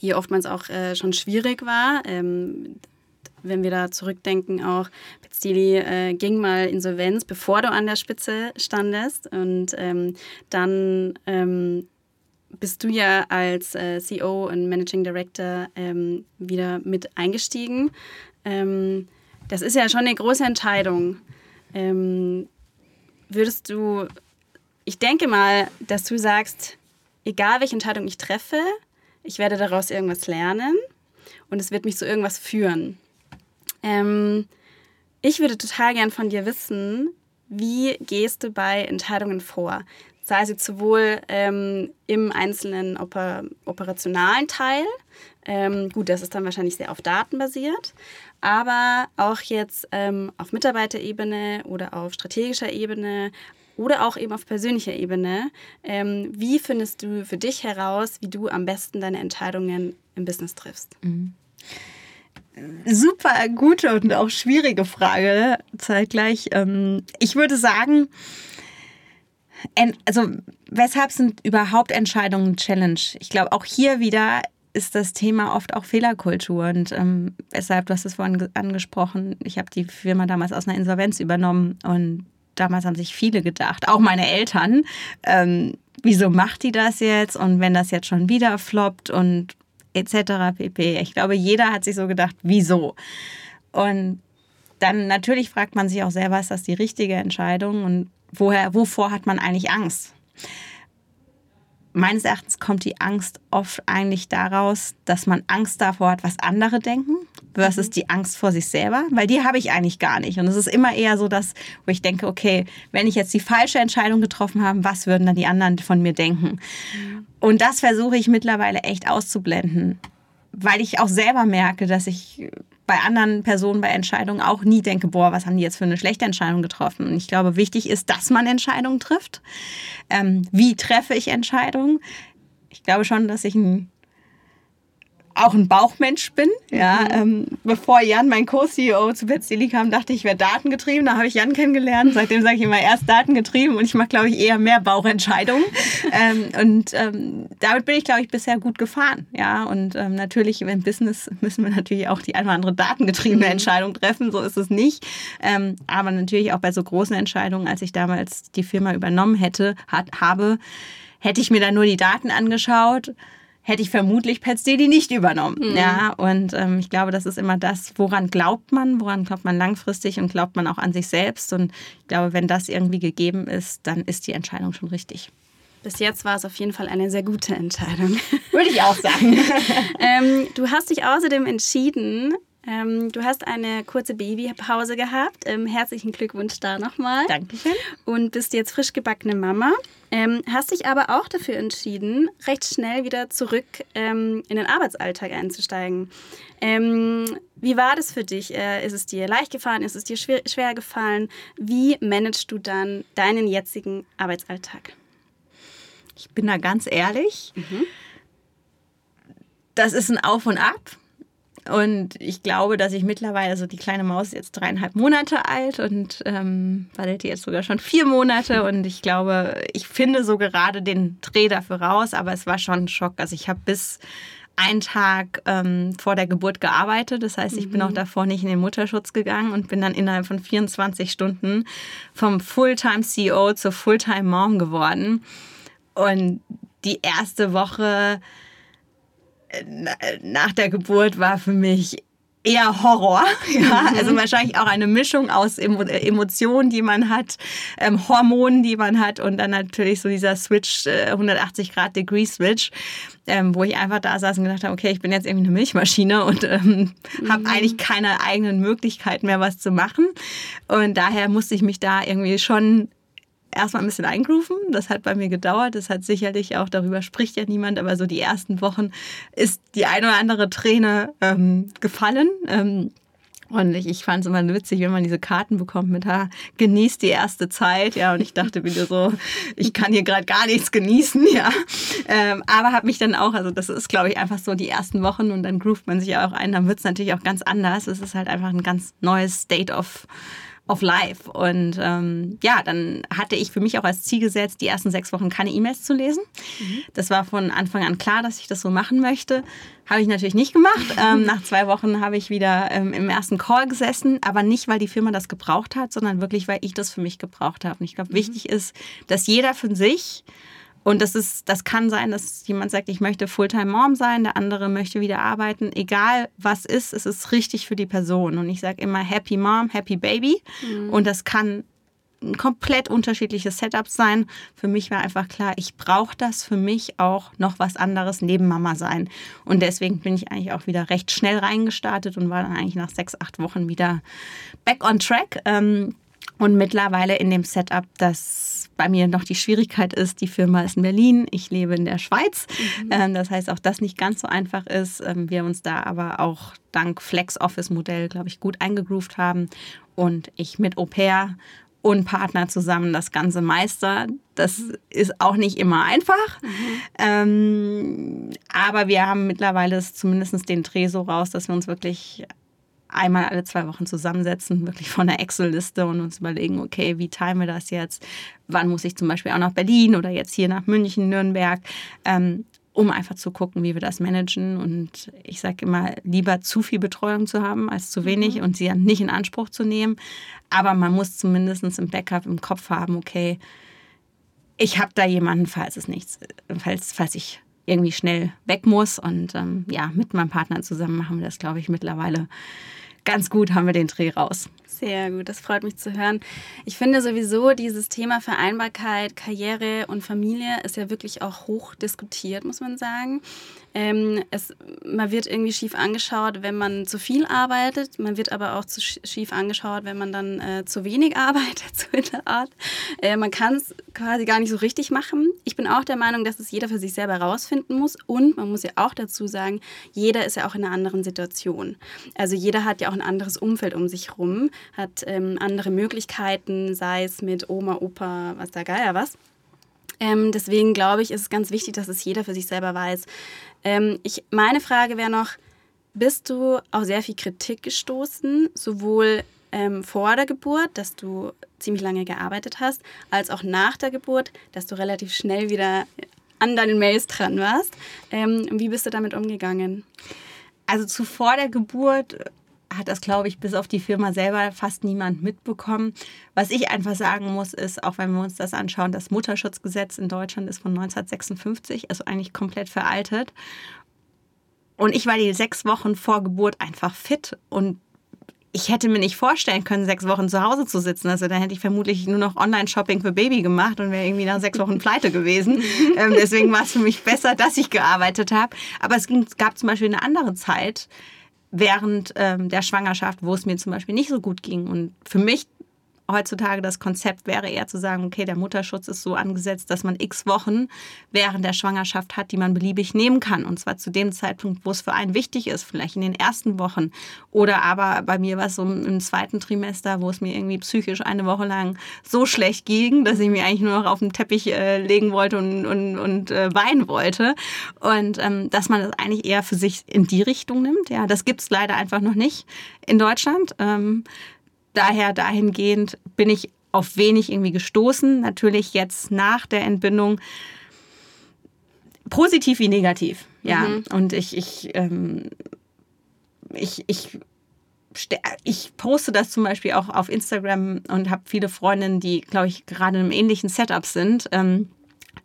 die oftmals auch äh, schon schwierig war, ähm, wenn wir da zurückdenken, auch Pizzili äh, ging mal Insolvenz, bevor du an der Spitze standest. Und ähm, dann ähm, bist du ja als äh, CEO und Managing Director ähm, wieder mit eingestiegen. Ähm, das ist ja schon eine große Entscheidung. Würdest du, ich denke mal, dass du sagst, egal welche Entscheidung ich treffe, ich werde daraus irgendwas lernen und es wird mich zu irgendwas führen. Ähm, ich würde total gern von dir wissen, wie gehst du bei Entscheidungen vor? Sei es jetzt sowohl ähm, im einzelnen Oper operationalen Teil, ähm, gut, das ist dann wahrscheinlich sehr auf Daten basiert, aber auch jetzt ähm, auf Mitarbeiterebene oder auf strategischer Ebene oder auch eben auf persönlicher Ebene. Ähm, wie findest du für dich heraus, wie du am besten deine Entscheidungen im Business triffst? Mhm super gute und auch schwierige Frage zeitgleich. Ähm, ich würde sagen, also weshalb sind überhaupt Entscheidungen Challenge? Ich glaube, auch hier wieder ist das Thema oft auch Fehlerkultur und ähm, weshalb, du hast es vorhin angesprochen, ich habe die Firma damals aus einer Insolvenz übernommen und damals haben sich viele gedacht, auch meine Eltern, ähm, wieso macht die das jetzt und wenn das jetzt schon wieder floppt und etc. pp. Ich glaube, jeder hat sich so gedacht, wieso? Und dann natürlich fragt man sich auch selber, ist das die richtige Entscheidung und woher, wovor hat man eigentlich Angst? Meines Erachtens kommt die Angst oft eigentlich daraus, dass man Angst davor hat, was andere denken, versus mhm. die Angst vor sich selber, weil die habe ich eigentlich gar nicht. Und es ist immer eher so, dass, wo ich denke, okay, wenn ich jetzt die falsche Entscheidung getroffen habe, was würden dann die anderen von mir denken? Mhm. Und das versuche ich mittlerweile echt auszublenden, weil ich auch selber merke, dass ich bei anderen Personen bei Entscheidungen auch nie denke, boah, was haben die jetzt für eine schlechte Entscheidung getroffen? Und ich glaube, wichtig ist, dass man Entscheidungen trifft. Ähm, wie treffe ich Entscheidungen? Ich glaube schon, dass ich ein auch ein Bauchmensch bin. Ja, ähm, bevor Jan, mein Co-CEO, zu Petzeli kam, dachte ich, ich wäre datengetrieben. Da habe ich Jan kennengelernt. Seitdem sage ich immer erst datengetrieben und ich mache, glaube ich, eher mehr Bauchentscheidungen. <laughs> ähm, und ähm, damit bin ich, glaube ich, bisher gut gefahren. Ja, und ähm, natürlich im Business müssen wir natürlich auch die eine oder andere datengetriebene mhm. Entscheidung treffen. So ist es nicht. Ähm, aber natürlich auch bei so großen Entscheidungen, als ich damals die Firma übernommen hätte, hat, habe, hätte ich mir dann nur die Daten angeschaut hätte ich vermutlich Pets Daily nicht übernommen. Mhm. Ja, und ähm, ich glaube, das ist immer das, woran glaubt man, woran glaubt man langfristig und glaubt man auch an sich selbst. Und ich glaube, wenn das irgendwie gegeben ist, dann ist die Entscheidung schon richtig. Bis jetzt war es auf jeden Fall eine sehr gute Entscheidung. Würde ich auch sagen. <laughs> ähm, du hast dich außerdem entschieden, ähm, du hast eine kurze Babypause gehabt. Ähm, herzlichen Glückwunsch da nochmal. Dankeschön. Und bist jetzt frisch gebackene Mama. Ähm, hast dich aber auch dafür entschieden, recht schnell wieder zurück ähm, in den Arbeitsalltag einzusteigen. Ähm, wie war das für dich? Äh, ist es dir leicht gefallen? Ist es dir schwer, schwer gefallen? Wie managst du dann deinen jetzigen Arbeitsalltag? Ich bin da ganz ehrlich. Mhm. Das ist ein Auf und Ab. Und ich glaube, dass ich mittlerweile, so die kleine Maus ist jetzt dreieinhalb Monate alt und ähm, Valetti jetzt sogar schon vier Monate. Und ich glaube, ich finde so gerade den Dreh dafür raus, aber es war schon ein Schock. Also ich habe bis einen Tag ähm, vor der Geburt gearbeitet. Das heißt, ich bin auch mhm. davor nicht in den Mutterschutz gegangen und bin dann innerhalb von 24 Stunden vom Fulltime CEO zur Fulltime Mom geworden. Und die erste Woche nach der Geburt war für mich eher Horror. <laughs> Ja, mhm. also wahrscheinlich auch eine Mischung aus Emotionen, die man hat, ähm, Hormonen, die man hat und dann natürlich so dieser Switch, äh, 180 Grad Degree Switch, ähm, wo ich einfach da saß und gedacht habe, okay, ich bin jetzt irgendwie eine Milchmaschine und ähm, mhm. habe eigentlich keine eigenen Möglichkeiten mehr, was zu machen. Und daher musste ich mich da irgendwie schon erstmal ein bisschen eingrooven. Das hat bei mir gedauert. Das hat sicherlich auch, darüber spricht ja niemand, aber so die ersten Wochen ist die eine oder andere Träne ähm, gefallen. Ähm, und ich, ich fand es immer witzig, wenn man diese Karten bekommt mit, ha, genießt die erste Zeit, ja. Und ich dachte wieder so, ich kann hier gerade gar nichts genießen, ja. Ähm, aber habe mich dann auch, also das ist, glaube ich, einfach so die ersten Wochen und dann groovt man sich auch ein. Dann wird es natürlich auch ganz anders. Es ist halt einfach ein ganz neues State of of Life. Und ähm, ja, dann hatte ich für mich auch als Ziel gesetzt, die ersten sechs Wochen keine E-Mails zu lesen. Mhm. Das war von Anfang an klar, dass ich das so machen möchte. Habe ich natürlich nicht gemacht. <laughs> Ähm, nach zwei Wochen habe ich wieder ähm, im ersten Call gesessen, aber nicht, weil die Firma das gebraucht hat, sondern wirklich, weil ich das für mich gebraucht habe. Und ich glaube, mhm. wichtig ist, dass jeder für sich und das ist, das kann sein, dass jemand sagt, ich möchte Fulltime Mom sein, der andere möchte wieder arbeiten. Egal was ist, es ist richtig für die Person. Und ich sage immer Happy Mom, Happy Baby. Mhm. Und das kann ein komplett unterschiedliches Setup sein. Für mich war einfach klar, ich brauche das für mich auch noch was anderes neben Mama sein. Und deswegen bin ich eigentlich auch wieder recht schnell reingestartet und war dann eigentlich nach sechs, acht Wochen wieder back on track. Ähm, und mittlerweile in dem Setup, das bei mir noch die Schwierigkeit ist, die Firma ist in Berlin, ich lebe in der Schweiz. Mhm. Ähm, das heißt, auch das nicht ganz so einfach ist. Ähm, wir uns da aber auch dank Flex-Office-Modell, glaube ich, gut eingegroovt haben und ich mit Au pair und Partner zusammen das Ganze meister. Das ist auch nicht immer einfach. Mhm. Ähm, aber wir haben mittlerweile zumindest den Dreh so raus, dass wir uns wirklich einmal alle zwei Wochen zusammensetzen, wirklich von der Excel-Liste und uns überlegen, okay, wie teilen wir das jetzt? Wann muss ich zum Beispiel auch nach Berlin oder jetzt hier nach München, Nürnberg? Ähm, um einfach zu gucken, wie wir das managen. Und ich sage immer, lieber zu viel Betreuung zu haben als zu wenig mhm. und sie dann nicht in Anspruch zu nehmen. Aber man muss zumindest im Backup im Kopf haben, okay, ich habe da jemanden, falls es nichts, falls, falls ich irgendwie schnell weg muss. Und ähm, ja, mit meinem Partner zusammen machen wir das, glaube ich, mittlerweile ganz gut haben wir den Dreh raus. Sehr gut, das freut mich zu hören. Ich finde sowieso, dieses Thema Vereinbarkeit, Karriere und Familie ist ja wirklich auch hoch diskutiert, muss man sagen. Ähm, es, man wird irgendwie schief angeschaut, wenn man zu viel arbeitet. Man wird aber auch zu schief angeschaut, wenn man dann äh, zu wenig <laughs> arbeitet, so in der Art. Äh, man kann es quasi gar nicht so richtig machen. Ich bin auch der Meinung, dass es jeder für sich selber herausfinden muss. Und man muss ja auch dazu sagen, jeder ist ja auch in einer anderen Situation. Also jeder hat ja auch ein anderes Umfeld um sich herum, hat ähm, andere Möglichkeiten, sei es mit Oma, Opa, was der Geier was. Ähm, deswegen glaube ich, ist es ganz wichtig, dass es jeder für sich selber weiß. Ähm, ich, meine Frage wäre noch, bist du auf sehr viel Kritik gestoßen, sowohl ähm, vor der Geburt, dass du ziemlich lange gearbeitet hast, als auch nach der Geburt, dass du relativ schnell wieder an deinen Mails dran warst. Ähm, wie bist du damit umgegangen? Also zuvor der Geburt hat das, glaube ich, bis auf die Firma selber fast niemand mitbekommen. Was ich einfach sagen muss, ist, auch wenn wir uns das anschauen, das Mutterschutzgesetz in Deutschland ist von 1956, also eigentlich komplett veraltet. Und ich war die sechs Wochen vor Geburt einfach fit und ich hätte mir nicht vorstellen können, sechs Wochen zu Hause zu sitzen. Also da hätte ich vermutlich nur noch Online-Shopping für Baby gemacht und wäre irgendwie nach sechs Wochen pleite gewesen. <laughs> ähm, deswegen war es für mich besser, dass ich gearbeitet habe. Aber es gab zum Beispiel eine andere Zeit während ähm, der Schwangerschaft, wo es mir zum Beispiel nicht so gut ging. Und für mich heutzutage das Konzept wäre eher zu sagen, okay, der Mutterschutz ist so angesetzt, dass man x Wochen während der Schwangerschaft hat, die man beliebig nehmen kann. Und zwar zu dem Zeitpunkt, wo es für einen wichtig ist, vielleicht in den ersten Wochen. Oder aber bei mir war es so im zweiten Trimester, wo es mir irgendwie psychisch eine Woche lang so schlecht ging, dass ich mich eigentlich nur noch auf den Teppich äh, legen wollte und, und, und äh, weinen wollte. Und ähm, dass man das eigentlich eher für sich in die Richtung nimmt. Ja, das gibt es leider einfach noch nicht in Deutschland. Ähm, daher dahingehend bin ich auf wenig irgendwie gestoßen. Natürlich jetzt nach der Entbindung positiv wie negativ. Ja, mhm. und ich, ich, ähm, ich, ich ich poste das zum Beispiel auch auf Instagram und habe viele Freundinnen, die, glaube ich, gerade im ähnlichen Setup sind. Ähm,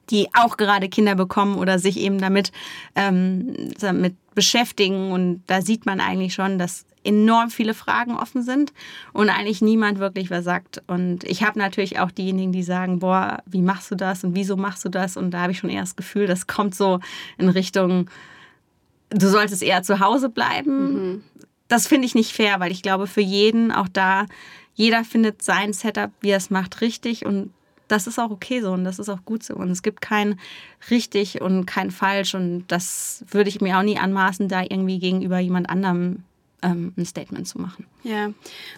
die auch gerade Kinder bekommen oder sich eben damit, ähm, damit beschäftigen. Und da sieht man eigentlich schon, dass enorm viele Fragen offen sind und eigentlich niemand wirklich was sagt. Und ich habe natürlich auch diejenigen, die sagen, boah, wie machst du das und wieso machst du das? Und da habe ich schon eher das Gefühl, das kommt so in Richtung, du solltest eher zu Hause bleiben. Mhm. Das finde ich nicht fair, weil ich glaube, für jeden auch da, jeder findet sein Setup, wie er es macht, richtig und das ist auch okay so und das ist auch gut so. Und es gibt kein richtig und kein falsch. Und das würde ich mir auch nie anmaßen, da irgendwie gegenüber jemand anderem ähm, ein Statement zu machen. Ja,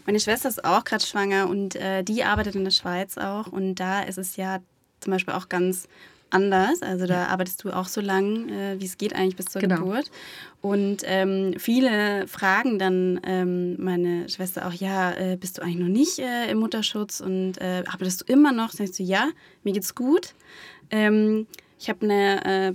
meine Schwester ist auch gerade schwanger und äh, die arbeitet in der Schweiz auch. Und da ist es ja zum Beispiel auch ganz anders. Also da arbeitest du auch so lang, äh, wie es geht eigentlich bis zur genau. Geburt. Und ähm, viele fragen dann ähm, meine Schwester auch, ja, äh, bist du eigentlich noch nicht äh, im Mutterschutz und äh, arbeitest du immer noch? Sagst du, ja, mir geht's gut. Ähm, ich eine, äh,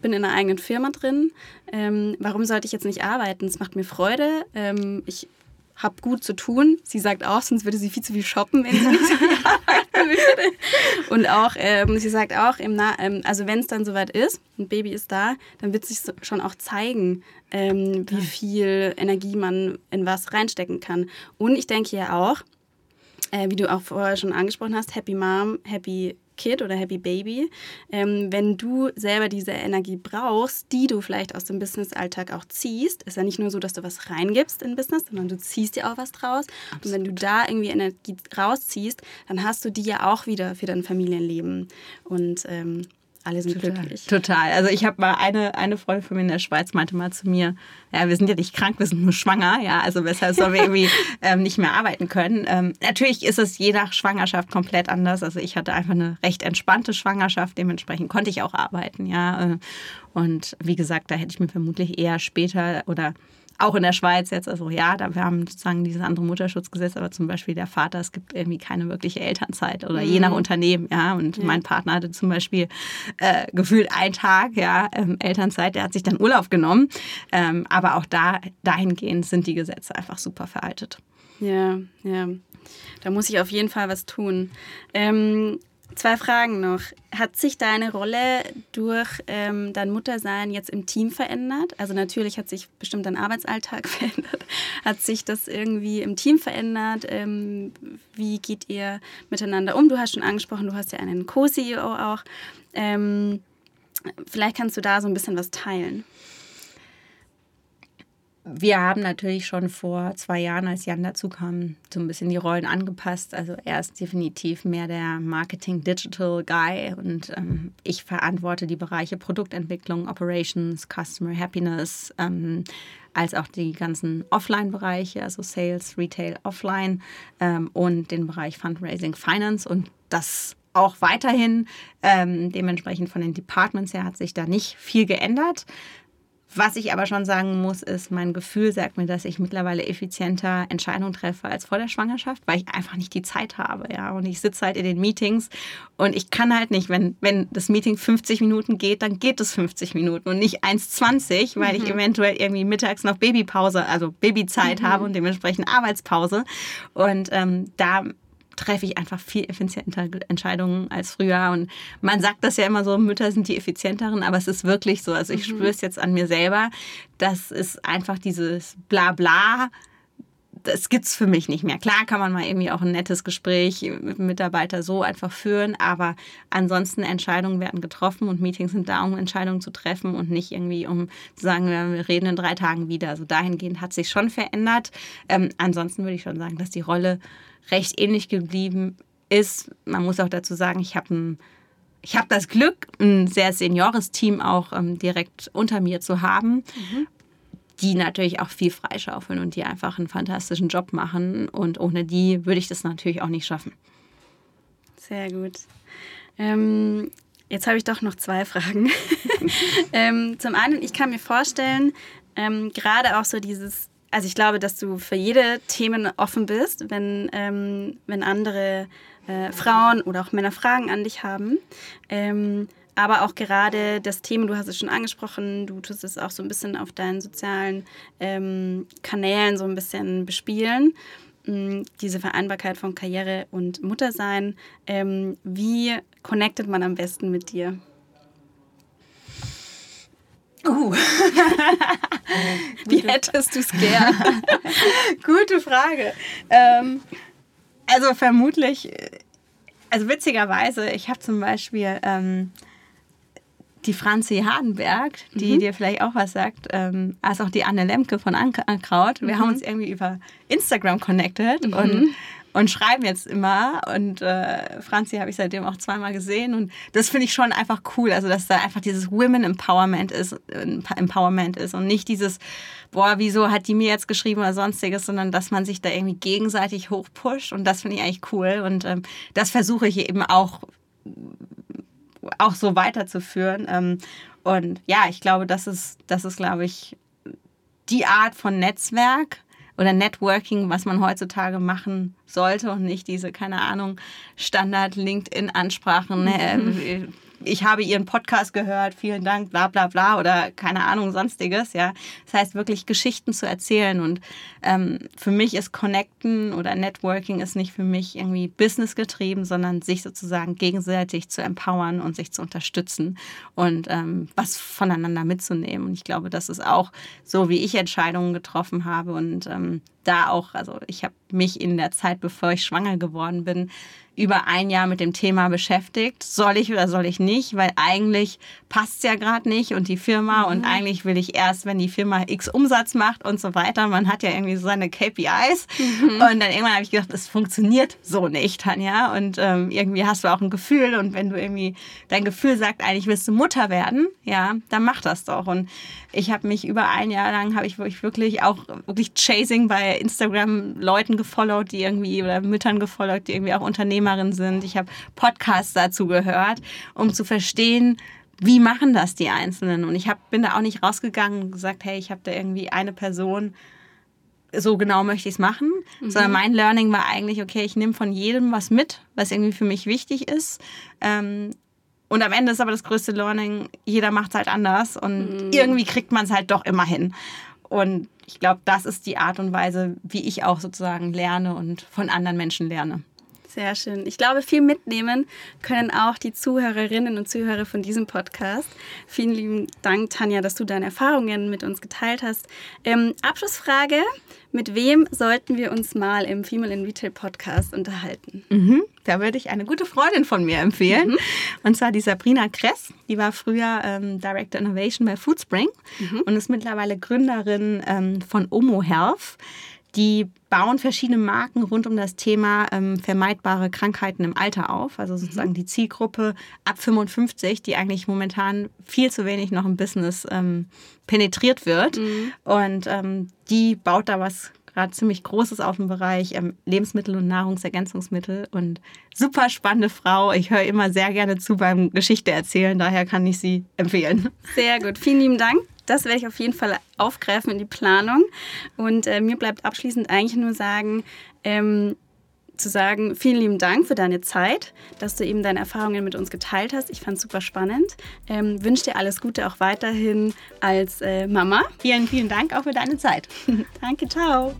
bin in einer eigenen Firma drin. Ähm, warum sollte ich jetzt nicht arbeiten? Es macht mir Freude. Ähm, ich habe gut zu tun. Sie sagt auch, sonst würde sie viel zu viel shoppen, wenn sie nicht so viel <laughs> arbeiten würde. Und auch, ähm, sie sagt auch, ähm, also wenn es dann soweit ist, ein Baby ist da, dann wird sich schon auch zeigen, ähm, wie viel Energie man in was reinstecken kann. Und ich denke ja auch, äh, wie du auch vorher schon angesprochen hast, Happy Mom, Happy Kid oder Happy Baby, ähm, wenn du selber diese Energie brauchst, die du vielleicht aus dem Business-Alltag auch ziehst, ist ja nicht nur so, dass du was reingibst in Business, sondern du ziehst dir auch was draus. Absolut. Und wenn du da irgendwie Energie rausziehst, dann hast du die ja auch wieder für dein Familienleben. Und ähm, alle sind Total. glücklich. Total. Also ich habe mal eine, eine Freundin von mir in der Schweiz meinte mal zu mir, ja, wir sind ja nicht krank, wir sind nur schwanger, ja, also weshalb sollen wir irgendwie <laughs> ähm, nicht mehr arbeiten können. Ähm, natürlich ist es je nach Schwangerschaft komplett anders. Also ich hatte einfach eine recht entspannte Schwangerschaft, dementsprechend konnte ich auch arbeiten, ja. Äh, und wie gesagt, da hätte ich mir vermutlich eher später oder auch in der Schweiz jetzt, also ja, da, wir haben sozusagen dieses andere Mutterschutzgesetz, aber zum Beispiel der Vater, es gibt irgendwie keine wirkliche Elternzeit oder mhm. je nach mhm. Unternehmen, ja. Und ja. mein Partner hatte zum Beispiel äh, gefühlt einen Tag, ja, ähm, Elternzeit, der hat sich dann Urlaub genommen. Ähm, aber auch da, dahingehend sind die Gesetze einfach super veraltet. Ja, ja. Da muss ich auf jeden Fall was tun. Ähm, Zwei Fragen noch. Hat sich deine Rolle durch ähm, dein Muttersein jetzt im Team verändert? Also natürlich hat sich bestimmt dein Arbeitsalltag <laughs> verändert. Hat sich das irgendwie im Team verändert? Ähm, wie geht ihr miteinander um? Du hast schon angesprochen, du hast ja einen Co-CEO auch. Ähm, vielleicht kannst du da so ein bisschen was teilen wir haben natürlich schon vor zwei Jahren, als Jan dazu kam, so ein bisschen die Rollen angepasst. Also er ist definitiv mehr der Marketing-Digital-Guy und ähm, ich verantworte die Bereiche Produktentwicklung, Operations, Customer Happiness, ähm, als auch die ganzen Offline-Bereiche, also Sales, Retail, Offline ähm, und den Bereich Fundraising, Finance. Und das auch weiterhin. Ähm, dementsprechend von den Departments her hat sich da nicht viel geändert. Was ich aber schon sagen muss, ist, mein Gefühl sagt mir, dass ich mittlerweile effizienter Entscheidungen treffe als vor der Schwangerschaft, weil ich einfach nicht die Zeit habe. Ja? Und ich sitze halt in den Meetings und ich kann halt nicht, wenn, wenn das Meeting 50 Minuten geht, dann geht es 50 Minuten und nicht 1,20, weil mhm. ich eventuell irgendwie mittags noch Babypause, also Babyzeit mhm. habe und dementsprechend Arbeitspause. Und ähm, da treffe ich einfach viel effizienter Entscheidungen als früher. Und man sagt das ja immer so, Mütter sind die effizienteren, aber es ist wirklich so. Also ich mhm. spüre es jetzt an mir selber. Das ist einfach dieses Blabla das gibt es für mich nicht mehr. Klar kann man mal irgendwie auch ein nettes Gespräch mit dem Mitarbeiter so einfach führen, aber ansonsten Entscheidungen werden getroffen und Meetings sind da, um Entscheidungen zu treffen und nicht irgendwie, um zu sagen, wir reden in drei Tagen wieder. Also dahingehend hat sich schon verändert. Ähm, ansonsten würde ich schon sagen, dass die Rolle recht ähnlich geblieben ist. Man muss auch dazu sagen, ich habe ein ich habe das Glück, ein sehr seniores Team auch ähm, direkt unter mir zu haben, mhm. Die natürlich auch viel freischaufeln und die einfach einen fantastischen Job machen. Und ohne die würde ich das natürlich auch nicht schaffen. Sehr gut. Ähm, jetzt habe ich doch noch zwei Fragen. <laughs> ähm, zum einen, ich kann mir vorstellen, ähm, gerade auch so dieses also ich glaube, dass du für jede Themen offen bist, wenn, ähm, wenn andere äh, Frauen oder auch Männer Fragen an dich haben. Aber auch gerade das Thema, du hast es schon angesprochen, du tust es auch so ein bisschen auf deinen sozialen ähm, Kanälen so ein bisschen bespielen. Mm, diese Vereinbarkeit von Karriere und Muttersein. Ähm, wie connectet man am besten mit dir? Uh. <laughs> Wie hättest du es gern? <laughs> Gute Frage. Ähm, also vermutlich, also witzigerweise, ich habe zum Beispiel ähm, die Franzi Hardenberg, die mhm. dir vielleicht auch was sagt, ähm, als auch die Anne Lemke von Ankraut. Wir mhm. haben uns irgendwie über Instagram connected mhm. und und schreiben jetzt immer. Und äh, Franzi habe ich seitdem auch zweimal gesehen. Und das finde ich schon einfach cool. Also, dass da einfach dieses Women Empowerment ist, Empowerment ist und nicht dieses, boah, wieso hat die mir jetzt geschrieben oder sonstiges, sondern dass man sich da irgendwie gegenseitig hochpusht. Und das finde ich eigentlich cool. Und ähm, das versuche ich eben auch, auch so weiterzuführen. Ähm, und ja, ich glaube, das ist, das ist, glaube ich, die Art von Netzwerk oder Networking, was man heutzutage machen sollte und nicht diese, keine Ahnung, Standard-LinkedIn-Ansprachen. Mhm <laughs> ich habe Ihren Podcast gehört, vielen Dank, bla bla bla oder keine Ahnung, sonstiges. Ja. Das heißt wirklich Geschichten zu erzählen. Und ähm, für mich ist Connecten oder Networking ist nicht für mich irgendwie Business getrieben, sondern sich sozusagen gegenseitig zu empowern und sich zu unterstützen und ähm, was voneinander mitzunehmen. Und ich glaube, das ist auch so, wie ich Entscheidungen getroffen habe und ähm, da auch, also ich habe mich in der Zeit, bevor ich schwanger geworden bin, über ein Jahr mit dem Thema beschäftigt. Soll ich oder soll ich nicht? Weil eigentlich passt es ja gerade nicht und die Firma mhm. und eigentlich will ich erst, wenn die Firma X Umsatz macht und so weiter. Man hat ja irgendwie so seine KPIs. Mhm. Und dann irgendwann habe ich gedacht, es funktioniert so nicht, Tanja. Und ähm, irgendwie hast du auch ein Gefühl und wenn du irgendwie dein Gefühl sagt, eigentlich willst du Mutter werden, ja, dann mach das doch. Und ich habe mich über ein Jahr lang, habe ich wirklich auch wirklich Chasing bei Instagram Leuten gefollowt, die irgendwie, oder Müttern gefollowt, die irgendwie auch Unternehmerin sind. Ich habe Podcasts dazu gehört, um zu verstehen, wie machen das die Einzelnen. Und ich hab, bin da auch nicht rausgegangen und gesagt, hey, ich habe da irgendwie eine Person, so genau möchte ich es machen, mhm. sondern mein Learning war eigentlich, okay, ich nehme von jedem was mit, was irgendwie für mich wichtig ist. Ähm, und am Ende ist aber das größte Learning, jeder macht es halt anders und mhm. irgendwie kriegt man es halt doch immer hin. Und ich glaube, das ist die Art und Weise, wie ich auch sozusagen lerne und von anderen Menschen lerne. Sehr schön. Ich glaube, viel mitnehmen können auch die Zuhörerinnen und Zuhörer von diesem Podcast. Vielen lieben Dank, Tanja, dass du deine Erfahrungen mit uns geteilt hast. Ähm, Abschlussfrage: Mit wem sollten wir uns mal im Female in Retail Podcast unterhalten? Mhm, da würde ich eine gute Freundin von mir empfehlen. Mhm. Und zwar die Sabrina Kress. Die war früher ähm, Director Innovation bei Foodspring mhm. und ist mittlerweile Gründerin ähm, von Omo Health. Die bauen verschiedene Marken rund um das Thema ähm, vermeidbare Krankheiten im Alter auf. Also sozusagen mhm. die Zielgruppe ab 55, die eigentlich momentan viel zu wenig noch im Business ähm, penetriert wird. Mhm. Und ähm, die baut da was gerade ziemlich Großes auf dem Bereich ähm, Lebensmittel und Nahrungsergänzungsmittel und super spannende Frau. Ich höre immer sehr gerne zu beim Geschichte erzählen, daher kann ich sie empfehlen. Sehr gut, vielen lieben Dank. Das werde ich auf jeden Fall aufgreifen in die Planung. Und äh, mir bleibt abschließend eigentlich nur sagen, ähm, zu sagen, vielen lieben Dank für deine Zeit, dass du eben deine Erfahrungen mit uns geteilt hast. Ich fand es super spannend. Ähm, wünsche dir alles Gute auch weiterhin als äh, Mama. Vielen, vielen Dank auch für deine Zeit. <laughs> Danke, ciao.